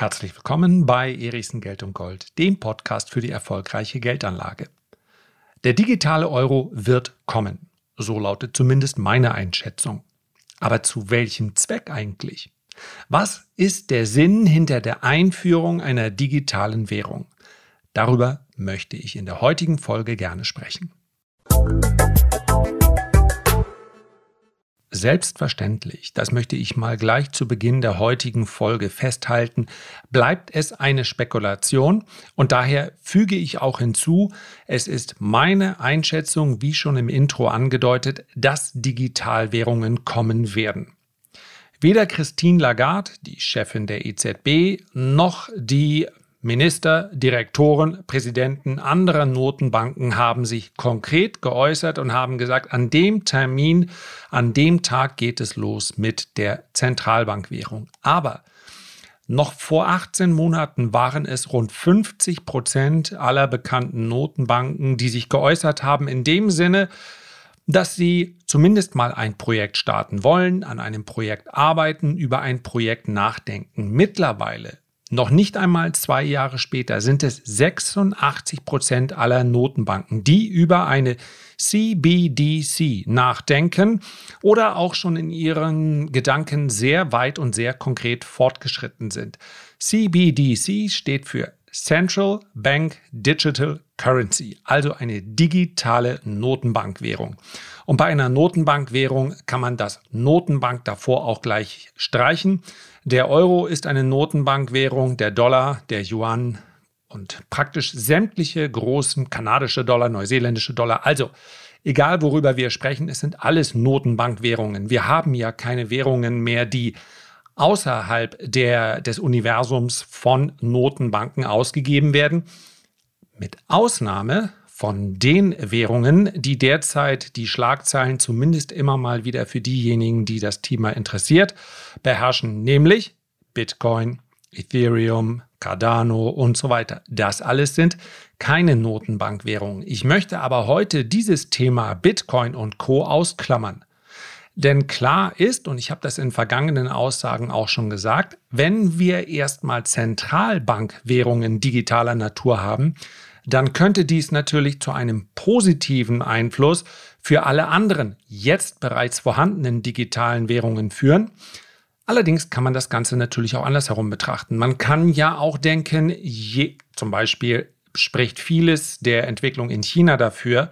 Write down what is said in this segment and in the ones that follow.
Herzlich willkommen bei Erichsen Geld und Gold, dem Podcast für die erfolgreiche Geldanlage. Der digitale Euro wird kommen. So lautet zumindest meine Einschätzung. Aber zu welchem Zweck eigentlich? Was ist der Sinn hinter der Einführung einer digitalen Währung? Darüber möchte ich in der heutigen Folge gerne sprechen. Selbstverständlich, das möchte ich mal gleich zu Beginn der heutigen Folge festhalten, bleibt es eine Spekulation und daher füge ich auch hinzu, es ist meine Einschätzung, wie schon im Intro angedeutet, dass Digitalwährungen kommen werden. Weder Christine Lagarde, die Chefin der EZB, noch die Minister, Direktoren, Präsidenten anderer Notenbanken haben sich konkret geäußert und haben gesagt, an dem Termin, an dem Tag geht es los mit der Zentralbankwährung. Aber noch vor 18 Monaten waren es rund 50 Prozent aller bekannten Notenbanken, die sich geäußert haben in dem Sinne, dass sie zumindest mal ein Projekt starten wollen, an einem Projekt arbeiten, über ein Projekt nachdenken. Mittlerweile noch nicht einmal zwei Jahre später sind es 86 Prozent aller Notenbanken, die über eine CBDC nachdenken oder auch schon in ihren Gedanken sehr weit und sehr konkret fortgeschritten sind. CBDC steht für Central Bank Digital Currency, also eine digitale Notenbankwährung. Und bei einer Notenbankwährung kann man das Notenbank davor auch gleich streichen. Der Euro ist eine Notenbankwährung, der Dollar, der Yuan und praktisch sämtliche großen kanadische Dollar, neuseeländische Dollar. Also egal worüber wir sprechen, es sind alles Notenbankwährungen. Wir haben ja keine Währungen mehr, die außerhalb der, des Universums von Notenbanken ausgegeben werden. Mit Ausnahme von den Währungen, die derzeit die Schlagzeilen zumindest immer mal wieder für diejenigen, die das Thema interessiert, beherrschen, nämlich Bitcoin, Ethereum, Cardano und so weiter. Das alles sind keine Notenbankwährungen. Ich möchte aber heute dieses Thema Bitcoin und Co ausklammern. Denn klar ist, und ich habe das in vergangenen Aussagen auch schon gesagt, wenn wir erstmal Zentralbankwährungen digitaler Natur haben, dann könnte dies natürlich zu einem positiven Einfluss für alle anderen jetzt bereits vorhandenen digitalen Währungen führen. Allerdings kann man das Ganze natürlich auch andersherum betrachten. Man kann ja auch denken, je, zum Beispiel spricht vieles der Entwicklung in China dafür,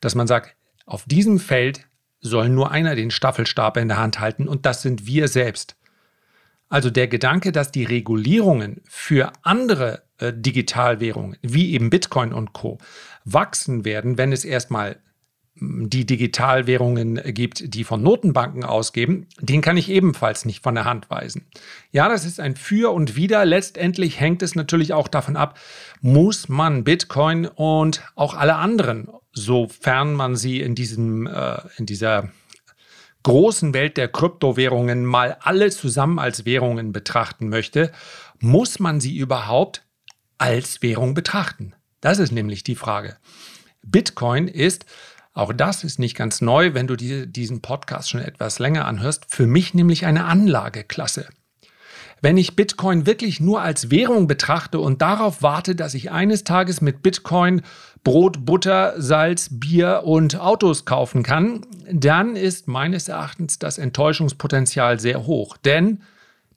dass man sagt, auf diesem Feld soll nur einer den Staffelstab in der Hand halten und das sind wir selbst. Also der Gedanke, dass die Regulierungen für andere äh, Digitalwährungen, wie eben Bitcoin und Co., wachsen werden, wenn es erstmal hm, die Digitalwährungen gibt, die von Notenbanken ausgeben, den kann ich ebenfalls nicht von der Hand weisen. Ja, das ist ein Für und Wider. Letztendlich hängt es natürlich auch davon ab, muss man Bitcoin und auch alle anderen, sofern man sie in diesem, äh, in dieser großen Welt der Kryptowährungen mal alle zusammen als Währungen betrachten möchte, muss man sie überhaupt als Währung betrachten? Das ist nämlich die Frage. Bitcoin ist, auch das ist nicht ganz neu, wenn du diese, diesen Podcast schon etwas länger anhörst, für mich nämlich eine Anlageklasse. Wenn ich Bitcoin wirklich nur als Währung betrachte und darauf warte, dass ich eines Tages mit Bitcoin Brot, Butter, Salz, Bier und Autos kaufen kann, dann ist meines Erachtens das Enttäuschungspotenzial sehr hoch. Denn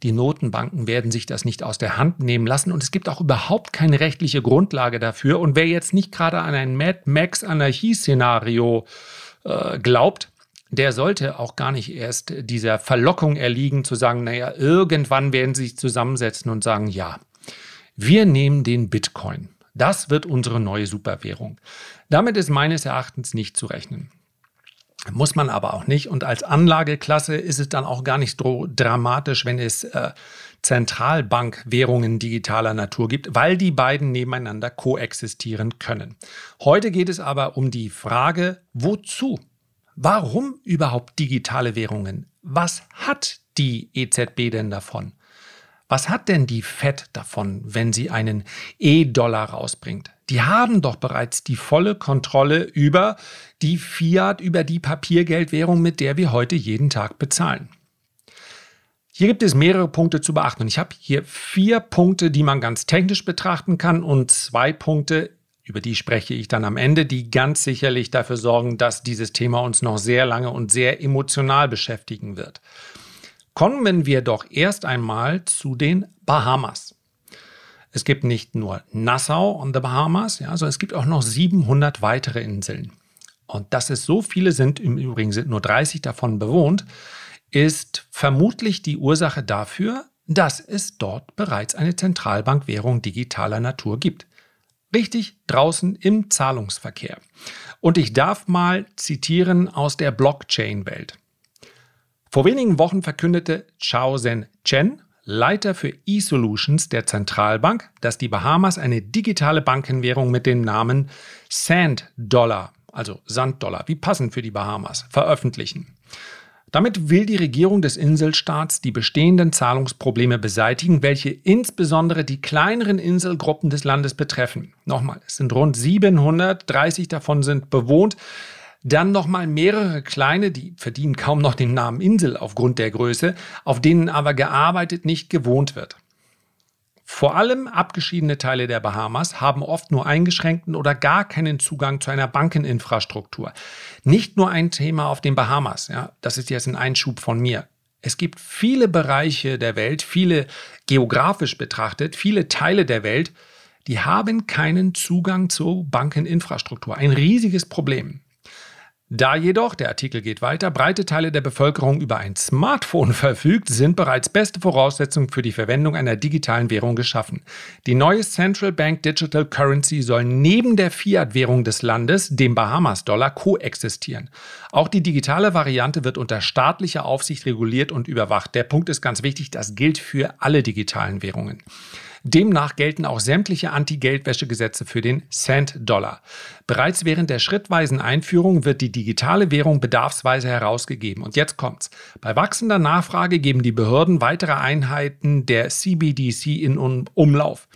die Notenbanken werden sich das nicht aus der Hand nehmen lassen und es gibt auch überhaupt keine rechtliche Grundlage dafür. Und wer jetzt nicht gerade an ein Mad Max Anarchie-Szenario äh, glaubt, der sollte auch gar nicht erst dieser Verlockung erliegen, zu sagen, naja, irgendwann werden sie sich zusammensetzen und sagen, ja, wir nehmen den Bitcoin. Das wird unsere neue Superwährung. Damit ist meines Erachtens nicht zu rechnen. Muss man aber auch nicht. Und als Anlageklasse ist es dann auch gar nicht so dramatisch, wenn es äh, Zentralbankwährungen digitaler Natur gibt, weil die beiden nebeneinander koexistieren können. Heute geht es aber um die Frage, wozu? Warum überhaupt digitale Währungen? Was hat die EZB denn davon? Was hat denn die Fed davon, wenn sie einen E-Dollar rausbringt? Die haben doch bereits die volle Kontrolle über die Fiat, über die Papiergeldwährung, mit der wir heute jeden Tag bezahlen. Hier gibt es mehrere Punkte zu beachten. Und ich habe hier vier Punkte, die man ganz technisch betrachten kann und zwei Punkte, über die spreche ich dann am Ende, die ganz sicherlich dafür sorgen, dass dieses Thema uns noch sehr lange und sehr emotional beschäftigen wird. Kommen wir doch erst einmal zu den Bahamas. Es gibt nicht nur Nassau on the Bahamas, ja, sondern es gibt auch noch 700 weitere Inseln. Und dass es so viele sind, im Übrigen sind nur 30 davon bewohnt, ist vermutlich die Ursache dafür, dass es dort bereits eine Zentralbankwährung digitaler Natur gibt. Richtig draußen im Zahlungsverkehr. Und ich darf mal zitieren aus der Blockchain-Welt. Vor wenigen Wochen verkündete Chao Zhen Chen, Leiter für E-Solutions der Zentralbank, dass die Bahamas eine digitale Bankenwährung mit dem Namen Sand Dollar, also Sanddollar, wie passend für die Bahamas, veröffentlichen. Damit will die Regierung des Inselstaats die bestehenden Zahlungsprobleme beseitigen, welche insbesondere die kleineren Inselgruppen des Landes betreffen. Nochmal, es sind rund 700, 30 davon sind bewohnt. Dann nochmal mehrere kleine, die verdienen kaum noch den Namen Insel aufgrund der Größe, auf denen aber gearbeitet nicht gewohnt wird. Vor allem abgeschiedene Teile der Bahamas haben oft nur eingeschränkten oder gar keinen Zugang zu einer Bankeninfrastruktur. Nicht nur ein Thema auf den Bahamas, ja, das ist jetzt ein Einschub von mir. Es gibt viele Bereiche der Welt, viele geografisch betrachtet, viele Teile der Welt, die haben keinen Zugang zur Bankeninfrastruktur. Ein riesiges Problem. Da jedoch, der Artikel geht weiter, breite Teile der Bevölkerung über ein Smartphone verfügt, sind bereits beste Voraussetzungen für die Verwendung einer digitalen Währung geschaffen. Die neue Central Bank Digital Currency soll neben der Fiat-Währung des Landes, dem Bahamas-Dollar, koexistieren. Auch die digitale Variante wird unter staatlicher Aufsicht reguliert und überwacht. Der Punkt ist ganz wichtig, das gilt für alle digitalen Währungen. Demnach gelten auch sämtliche Anti-Geldwäsche-Gesetze für den Cent-Dollar. Bereits während der schrittweisen Einführung wird die digitale Währung bedarfsweise herausgegeben. Und jetzt kommt's. Bei wachsender Nachfrage geben die Behörden weitere Einheiten der CBDC in Umlauf.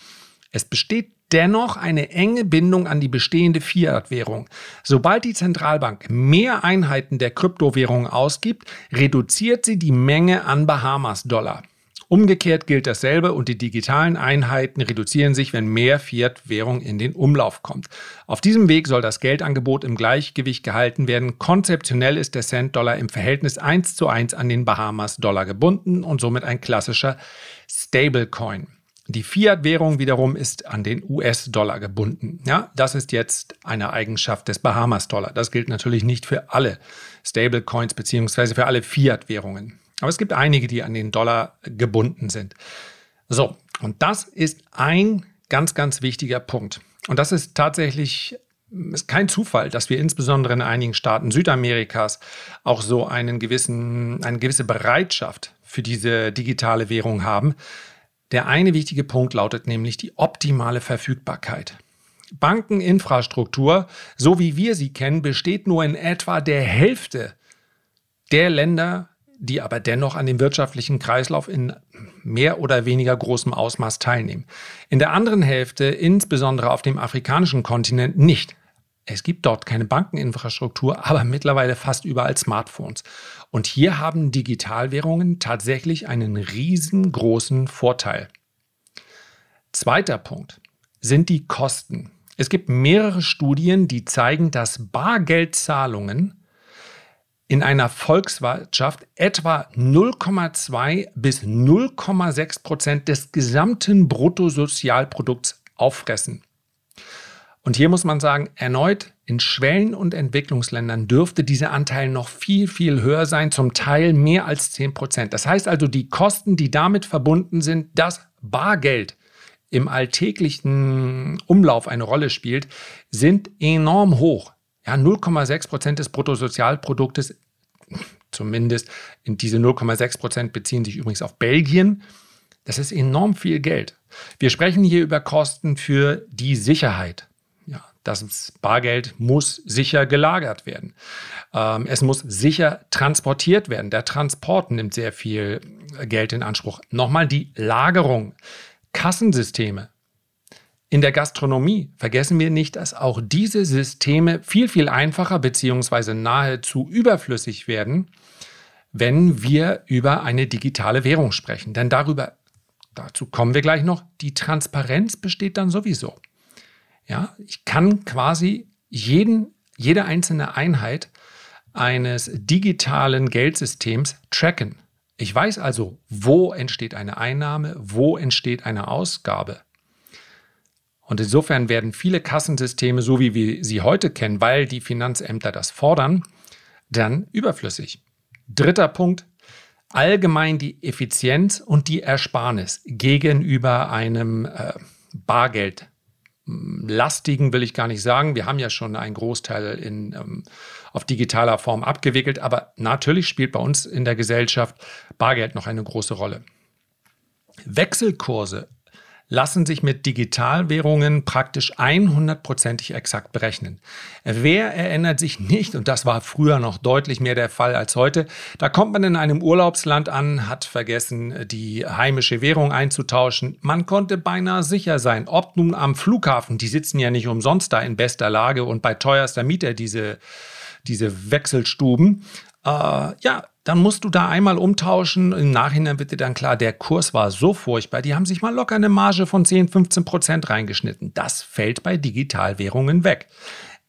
Es besteht dennoch eine enge Bindung an die bestehende Fiat-Währung. Sobald die Zentralbank mehr Einheiten der Kryptowährung ausgibt, reduziert sie die Menge an Bahamas-Dollar. Umgekehrt gilt dasselbe und die digitalen Einheiten reduzieren sich, wenn mehr Fiat-Währung in den Umlauf kommt. Auf diesem Weg soll das Geldangebot im Gleichgewicht gehalten werden. Konzeptionell ist der Cent-Dollar im Verhältnis 1 zu 1 an den Bahamas-Dollar gebunden und somit ein klassischer Stablecoin. Die Fiat-Währung wiederum ist an den US-Dollar gebunden. Ja, das ist jetzt eine Eigenschaft des Bahamas-Dollar. Das gilt natürlich nicht für alle Stablecoins bzw. für alle Fiat-Währungen. Aber es gibt einige, die an den Dollar gebunden sind. So, und das ist ein ganz, ganz wichtiger Punkt. Und das ist tatsächlich ist kein Zufall, dass wir insbesondere in einigen Staaten Südamerikas auch so einen gewissen, eine gewisse Bereitschaft für diese digitale Währung haben. Der eine wichtige Punkt lautet nämlich die optimale Verfügbarkeit. Bankeninfrastruktur, so wie wir sie kennen, besteht nur in etwa der Hälfte der Länder die aber dennoch an dem wirtschaftlichen Kreislauf in mehr oder weniger großem Ausmaß teilnehmen. In der anderen Hälfte, insbesondere auf dem afrikanischen Kontinent, nicht. Es gibt dort keine Bankeninfrastruktur, aber mittlerweile fast überall Smartphones. Und hier haben Digitalwährungen tatsächlich einen riesengroßen Vorteil. Zweiter Punkt sind die Kosten. Es gibt mehrere Studien, die zeigen, dass Bargeldzahlungen in einer Volkswirtschaft etwa 0,2 bis 0,6 Prozent des gesamten Bruttosozialprodukts auffressen. Und hier muss man sagen, erneut in Schwellen- und Entwicklungsländern dürfte dieser Anteil noch viel, viel höher sein, zum Teil mehr als 10 Prozent. Das heißt also, die Kosten, die damit verbunden sind, dass Bargeld im alltäglichen Umlauf eine Rolle spielt, sind enorm hoch. Ja, 0,6 Prozent des Bruttosozialproduktes, zumindest in diese 0,6 Prozent beziehen sich übrigens auf Belgien. Das ist enorm viel Geld. Wir sprechen hier über Kosten für die Sicherheit. Das Bargeld muss sicher gelagert werden. Ähm, es muss sicher transportiert werden. Der Transport nimmt sehr viel Geld in Anspruch. Nochmal die Lagerung. Kassensysteme, in der Gastronomie vergessen wir nicht, dass auch diese Systeme viel, viel einfacher bzw. nahezu überflüssig werden, wenn wir über eine digitale Währung sprechen. Denn darüber, dazu kommen wir gleich noch, die Transparenz besteht dann sowieso. Ja, ich kann quasi jeden, jede einzelne Einheit eines digitalen Geldsystems tracken. Ich weiß also, wo entsteht eine Einnahme, wo entsteht eine Ausgabe. Und insofern werden viele Kassensysteme, so wie wir sie heute kennen, weil die Finanzämter das fordern, dann überflüssig. Dritter Punkt, allgemein die Effizienz und die Ersparnis gegenüber einem äh, Bargeld lastigen will ich gar nicht sagen. Wir haben ja schon einen Großteil in, ähm, auf digitaler Form abgewickelt, aber natürlich spielt bei uns in der Gesellschaft Bargeld noch eine große Rolle. Wechselkurse lassen sich mit Digitalwährungen praktisch 100%ig exakt berechnen. Wer erinnert sich nicht, und das war früher noch deutlich mehr der Fall als heute, da kommt man in einem Urlaubsland an, hat vergessen, die heimische Währung einzutauschen. Man konnte beinahe sicher sein, ob nun am Flughafen, die sitzen ja nicht umsonst da in bester Lage und bei teuerster Miete diese, diese Wechselstuben, äh, ja, dann musst du da einmal umtauschen. Im Nachhinein wird dir dann klar, der Kurs war so furchtbar. Die haben sich mal locker eine Marge von 10, 15 Prozent reingeschnitten. Das fällt bei Digitalwährungen weg.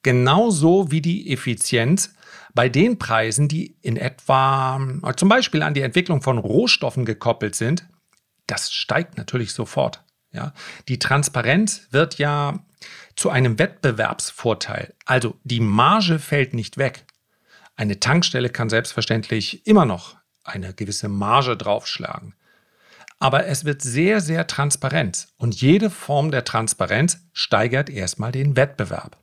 Genauso wie die Effizienz bei den Preisen, die in etwa zum Beispiel an die Entwicklung von Rohstoffen gekoppelt sind. Das steigt natürlich sofort. Ja, die Transparenz wird ja zu einem Wettbewerbsvorteil. Also die Marge fällt nicht weg. Eine Tankstelle kann selbstverständlich immer noch eine gewisse Marge draufschlagen. Aber es wird sehr, sehr transparent und jede Form der Transparenz steigert erstmal den Wettbewerb.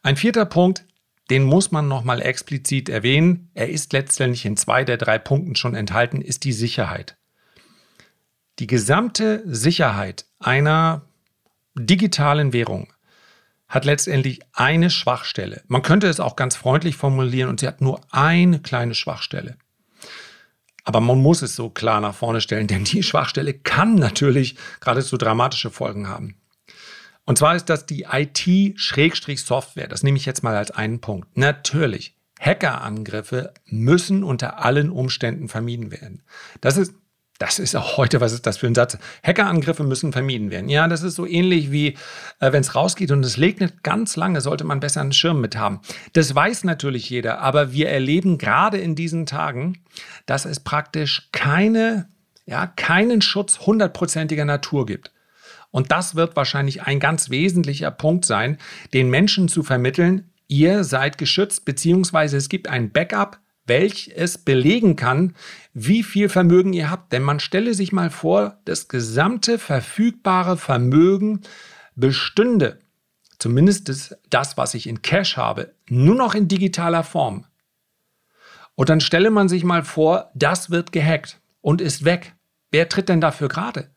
Ein vierter Punkt, den muss man nochmal explizit erwähnen, er ist letztendlich in zwei der drei Punkten schon enthalten, ist die Sicherheit. Die gesamte Sicherheit einer digitalen Währung hat letztendlich eine Schwachstelle. Man könnte es auch ganz freundlich formulieren und sie hat nur eine kleine Schwachstelle. Aber man muss es so klar nach vorne stellen, denn die Schwachstelle kann natürlich geradezu dramatische Folgen haben. Und zwar ist das die IT-Software. Das nehme ich jetzt mal als einen Punkt. Natürlich, Hackerangriffe müssen unter allen Umständen vermieden werden. Das ist das ist auch heute, was ist das für ein Satz? Hackerangriffe müssen vermieden werden. Ja, das ist so ähnlich wie, äh, wenn es rausgeht und es regnet ganz lange, sollte man besser einen Schirm mit haben. Das weiß natürlich jeder, aber wir erleben gerade in diesen Tagen, dass es praktisch keine, ja, keinen Schutz hundertprozentiger Natur gibt. Und das wird wahrscheinlich ein ganz wesentlicher Punkt sein, den Menschen zu vermitteln, ihr seid geschützt, beziehungsweise es gibt ein Backup, welches belegen kann, wie viel Vermögen ihr habt. Denn man stelle sich mal vor, das gesamte verfügbare Vermögen bestünde, zumindest das, was ich in Cash habe, nur noch in digitaler Form. Und dann stelle man sich mal vor, das wird gehackt und ist weg. Wer tritt denn dafür gerade?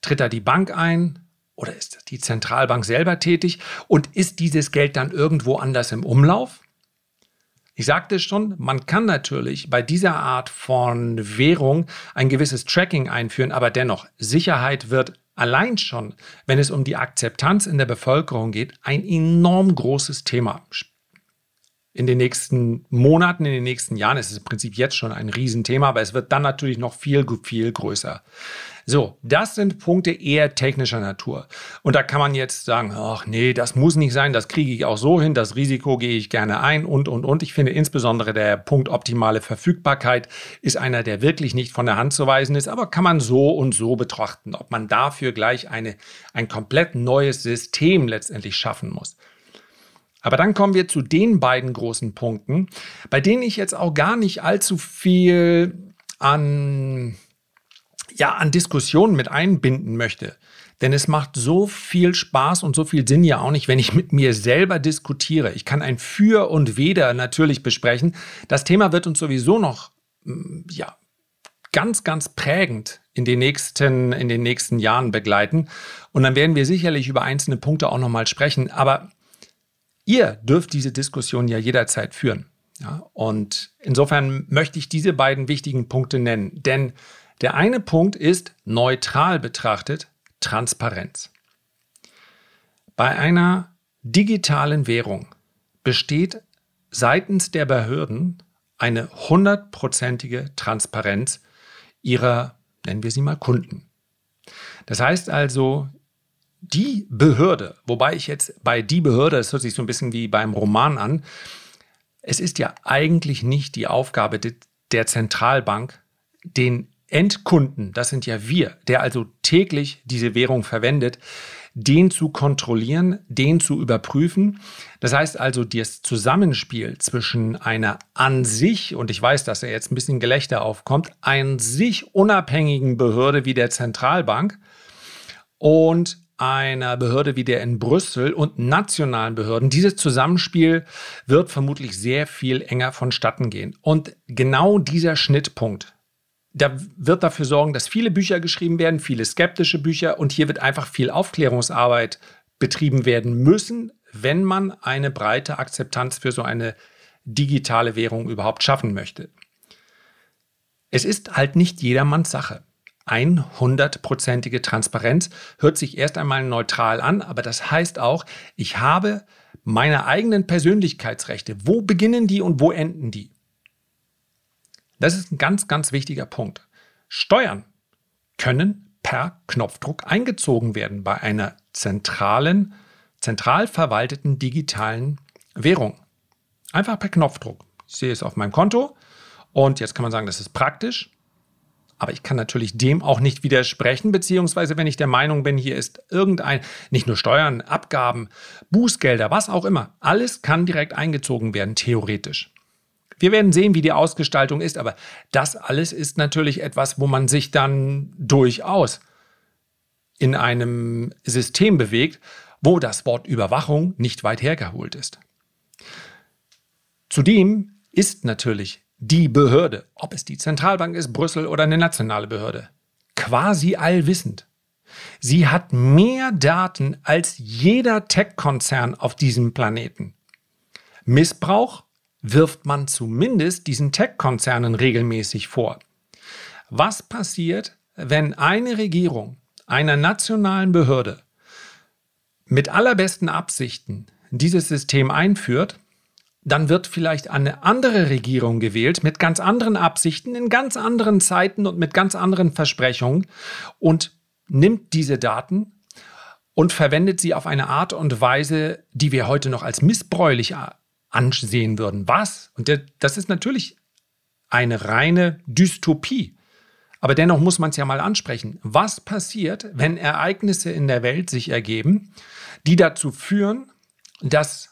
Tritt da die Bank ein? Oder ist die Zentralbank selber tätig? Und ist dieses Geld dann irgendwo anders im Umlauf? Ich sagte schon, man kann natürlich bei dieser Art von Währung ein gewisses Tracking einführen, aber dennoch, Sicherheit wird allein schon, wenn es um die Akzeptanz in der Bevölkerung geht, ein enorm großes Thema. In den nächsten Monaten, in den nächsten Jahren ist es im Prinzip jetzt schon ein Riesenthema, aber es wird dann natürlich noch viel, viel größer. So, das sind Punkte eher technischer Natur. Und da kann man jetzt sagen, ach nee, das muss nicht sein, das kriege ich auch so hin, das Risiko gehe ich gerne ein und, und, und. Ich finde insbesondere der Punkt optimale Verfügbarkeit ist einer, der wirklich nicht von der Hand zu weisen ist, aber kann man so und so betrachten, ob man dafür gleich eine, ein komplett neues System letztendlich schaffen muss. Aber dann kommen wir zu den beiden großen Punkten, bei denen ich jetzt auch gar nicht allzu viel an ja, an Diskussionen mit einbinden möchte. Denn es macht so viel Spaß und so viel Sinn ja auch nicht, wenn ich mit mir selber diskutiere. Ich kann ein Für und Weder natürlich besprechen. Das Thema wird uns sowieso noch, mm, ja, ganz, ganz prägend in den nächsten, in den nächsten Jahren begleiten. Und dann werden wir sicherlich über einzelne Punkte auch nochmal sprechen. Aber ihr dürft diese Diskussion ja jederzeit führen. Ja, und insofern möchte ich diese beiden wichtigen Punkte nennen. Denn der eine Punkt ist neutral betrachtet Transparenz. Bei einer digitalen Währung besteht seitens der Behörden eine hundertprozentige Transparenz ihrer, nennen wir sie mal, Kunden. Das heißt also, die Behörde, wobei ich jetzt bei die Behörde, das hört sich so ein bisschen wie beim Roman an, es ist ja eigentlich nicht die Aufgabe der Zentralbank, den Endkunden, das sind ja wir, der also täglich diese Währung verwendet, den zu kontrollieren, den zu überprüfen. Das heißt also, das Zusammenspiel zwischen einer an sich, und ich weiß, dass da jetzt ein bisschen Gelächter aufkommt, an sich unabhängigen Behörde wie der Zentralbank und einer Behörde wie der in Brüssel und nationalen Behörden. Dieses Zusammenspiel wird vermutlich sehr viel enger vonstatten gehen. Und genau dieser Schnittpunkt, da wird dafür sorgen, dass viele Bücher geschrieben werden, viele skeptische Bücher und hier wird einfach viel Aufklärungsarbeit betrieben werden müssen, wenn man eine breite Akzeptanz für so eine digitale Währung überhaupt schaffen möchte. Es ist halt nicht jedermanns Sache. 100%ige Transparenz hört sich erst einmal neutral an, aber das heißt auch, ich habe meine eigenen Persönlichkeitsrechte. Wo beginnen die und wo enden die? Das ist ein ganz, ganz wichtiger Punkt. Steuern können per Knopfdruck eingezogen werden bei einer zentralen, zentral verwalteten digitalen Währung. Einfach per Knopfdruck. Ich sehe es auf meinem Konto und jetzt kann man sagen, das ist praktisch. Aber ich kann natürlich dem auch nicht widersprechen, beziehungsweise wenn ich der Meinung bin, hier ist irgendein, nicht nur Steuern, Abgaben, Bußgelder, was auch immer, alles kann direkt eingezogen werden, theoretisch. Wir werden sehen, wie die Ausgestaltung ist, aber das alles ist natürlich etwas, wo man sich dann durchaus in einem System bewegt, wo das Wort Überwachung nicht weit hergeholt ist. Zudem ist natürlich die Behörde, ob es die Zentralbank ist, Brüssel oder eine nationale Behörde, quasi allwissend. Sie hat mehr Daten als jeder Tech-Konzern auf diesem Planeten. Missbrauch wirft man zumindest diesen Tech-Konzernen regelmäßig vor. Was passiert, wenn eine Regierung einer nationalen Behörde mit allerbesten Absichten dieses System einführt, dann wird vielleicht eine andere Regierung gewählt mit ganz anderen Absichten, in ganz anderen Zeiten und mit ganz anderen Versprechungen und nimmt diese Daten und verwendet sie auf eine Art und Weise, die wir heute noch als missbräuchlich ansehen würden. Was? Und das ist natürlich eine reine Dystopie. Aber dennoch muss man es ja mal ansprechen. Was passiert, wenn Ereignisse in der Welt sich ergeben, die dazu führen, dass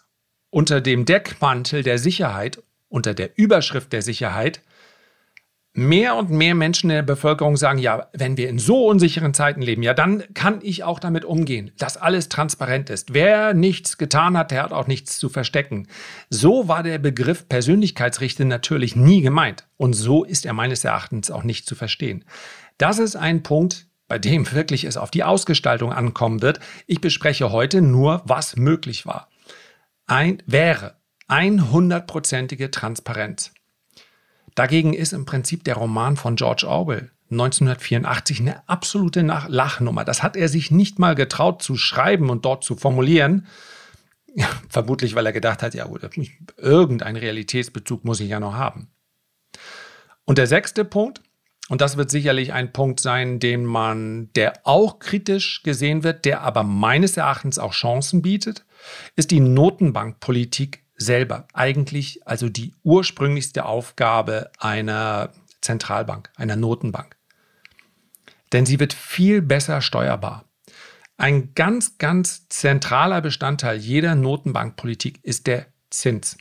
unter dem Deckmantel der Sicherheit, unter der Überschrift der Sicherheit, mehr und mehr Menschen in der Bevölkerung sagen, ja, wenn wir in so unsicheren Zeiten leben, ja, dann kann ich auch damit umgehen, dass alles transparent ist. Wer nichts getan hat, der hat auch nichts zu verstecken. So war der Begriff Persönlichkeitsrichte natürlich nie gemeint. Und so ist er meines Erachtens auch nicht zu verstehen. Das ist ein Punkt, bei dem wirklich es auf die Ausgestaltung ankommen wird. Ich bespreche heute nur, was möglich war. Ein, wäre 100%ige Transparenz. Dagegen ist im Prinzip der Roman von George Orwell 1984 eine absolute Lachnummer. Das hat er sich nicht mal getraut zu schreiben und dort zu formulieren. Ja, vermutlich, weil er gedacht hat, ja gut, irgendein Realitätsbezug muss ich ja noch haben. Und der sechste Punkt, und das wird sicherlich ein Punkt sein, den man, der auch kritisch gesehen wird, der aber meines Erachtens auch Chancen bietet, ist die Notenbankpolitik selber eigentlich also die ursprünglichste Aufgabe einer Zentralbank, einer Notenbank. Denn sie wird viel besser steuerbar. Ein ganz, ganz zentraler Bestandteil jeder Notenbankpolitik ist der Zins.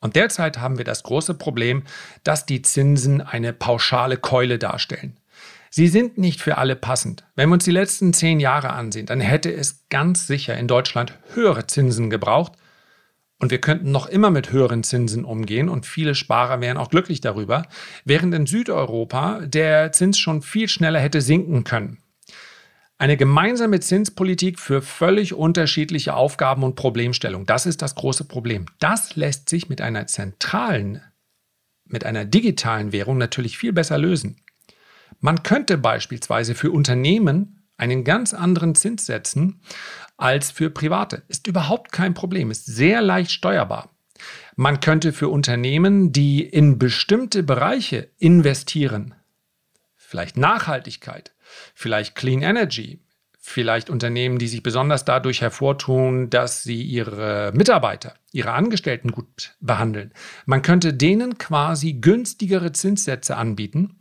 Und derzeit haben wir das große Problem, dass die Zinsen eine pauschale Keule darstellen. Sie sind nicht für alle passend. Wenn wir uns die letzten zehn Jahre ansehen, dann hätte es ganz sicher in Deutschland höhere Zinsen gebraucht, und wir könnten noch immer mit höheren Zinsen umgehen und viele Sparer wären auch glücklich darüber, während in Südeuropa der Zins schon viel schneller hätte sinken können. Eine gemeinsame Zinspolitik für völlig unterschiedliche Aufgaben und Problemstellungen, das ist das große Problem. Das lässt sich mit einer zentralen, mit einer digitalen Währung natürlich viel besser lösen. Man könnte beispielsweise für Unternehmen einen ganz anderen Zins setzen als für Private. Ist überhaupt kein Problem, ist sehr leicht steuerbar. Man könnte für Unternehmen, die in bestimmte Bereiche investieren, vielleicht Nachhaltigkeit, vielleicht Clean Energy, vielleicht Unternehmen, die sich besonders dadurch hervortun, dass sie ihre Mitarbeiter, ihre Angestellten gut behandeln. Man könnte denen quasi günstigere Zinssätze anbieten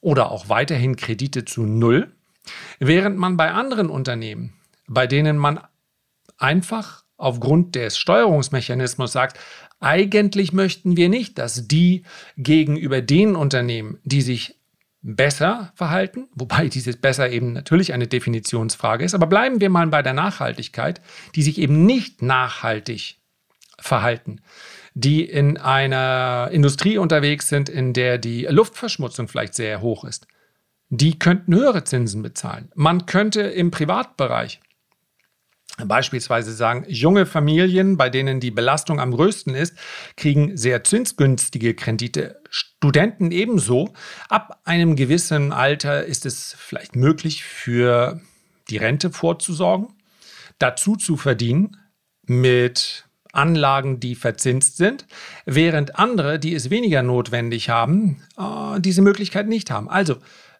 oder auch weiterhin Kredite zu Null, während man bei anderen Unternehmen, bei denen man einfach aufgrund des Steuerungsmechanismus sagt, eigentlich möchten wir nicht, dass die gegenüber den Unternehmen, die sich besser verhalten, wobei dieses besser eben natürlich eine Definitionsfrage ist, aber bleiben wir mal bei der Nachhaltigkeit, die sich eben nicht nachhaltig verhalten, die in einer Industrie unterwegs sind, in der die Luftverschmutzung vielleicht sehr hoch ist. Die könnten höhere Zinsen bezahlen. Man könnte im Privatbereich Beispielsweise sagen, junge Familien, bei denen die Belastung am größten ist, kriegen sehr zinsgünstige Kredite. Studenten ebenso. Ab einem gewissen Alter ist es vielleicht möglich, für die Rente vorzusorgen, dazu zu verdienen mit Anlagen, die verzinst sind, während andere, die es weniger notwendig haben, äh, diese Möglichkeit nicht haben. Also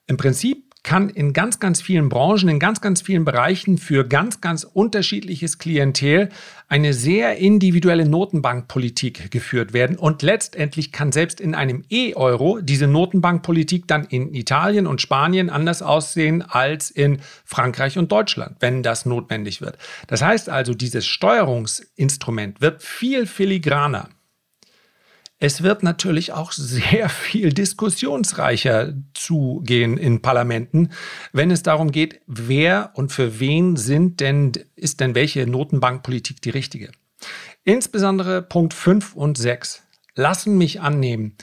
im Prinzip kann in ganz, ganz vielen Branchen, in ganz, ganz vielen Bereichen für ganz, ganz unterschiedliches Klientel eine sehr individuelle Notenbankpolitik geführt werden. Und letztendlich kann selbst in einem E-Euro diese Notenbankpolitik dann in Italien und Spanien anders aussehen als in Frankreich und Deutschland, wenn das notwendig wird. Das heißt also, dieses Steuerungsinstrument wird viel filigraner. Es wird natürlich auch sehr viel diskussionsreicher zugehen in Parlamenten, wenn es darum geht, wer und für wen sind denn, ist denn welche Notenbankpolitik die richtige. Insbesondere Punkt 5 und 6 lassen mich annehmen,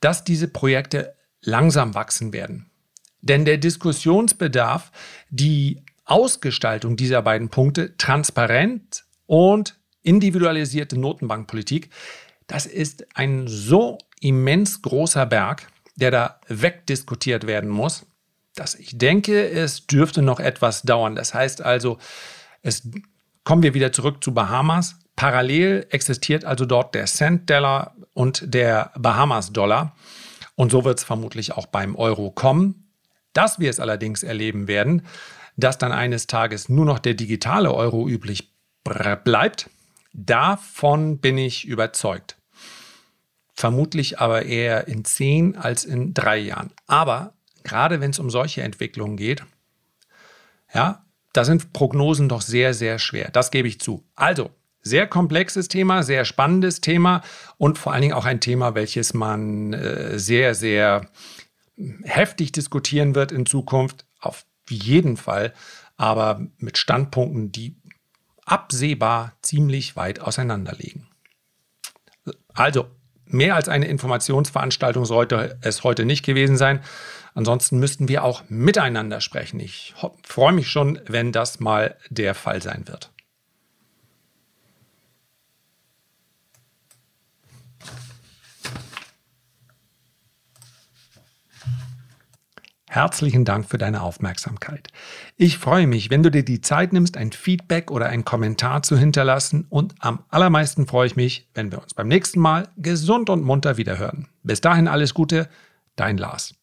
dass diese Projekte langsam wachsen werden. Denn der Diskussionsbedarf, die Ausgestaltung dieser beiden Punkte, transparent und individualisierte Notenbankpolitik, das ist ein so immens großer Berg, der da wegdiskutiert werden muss, dass ich denke, es dürfte noch etwas dauern. Das heißt also, es kommen wir wieder zurück zu Bahamas. Parallel existiert also dort der Cent-Dollar und der Bahamas-Dollar. Und so wird es vermutlich auch beim Euro kommen. Dass wir es allerdings erleben werden, dass dann eines Tages nur noch der digitale Euro üblich bleibt, davon bin ich überzeugt. Vermutlich aber eher in zehn als in drei Jahren. Aber gerade wenn es um solche Entwicklungen geht, ja, da sind Prognosen doch sehr, sehr schwer. Das gebe ich zu. Also, sehr komplexes Thema, sehr spannendes Thema und vor allen Dingen auch ein Thema, welches man äh, sehr, sehr heftig diskutieren wird in Zukunft. Auf jeden Fall, aber mit Standpunkten, die absehbar ziemlich weit auseinander liegen. Also, Mehr als eine Informationsveranstaltung sollte es heute nicht gewesen sein. Ansonsten müssten wir auch miteinander sprechen. Ich freue mich schon, wenn das mal der Fall sein wird. Herzlichen Dank für deine Aufmerksamkeit. Ich freue mich, wenn du dir die Zeit nimmst, ein Feedback oder einen Kommentar zu hinterlassen und am allermeisten freue ich mich, wenn wir uns beim nächsten Mal gesund und munter wiederhören. Bis dahin alles Gute, dein Lars.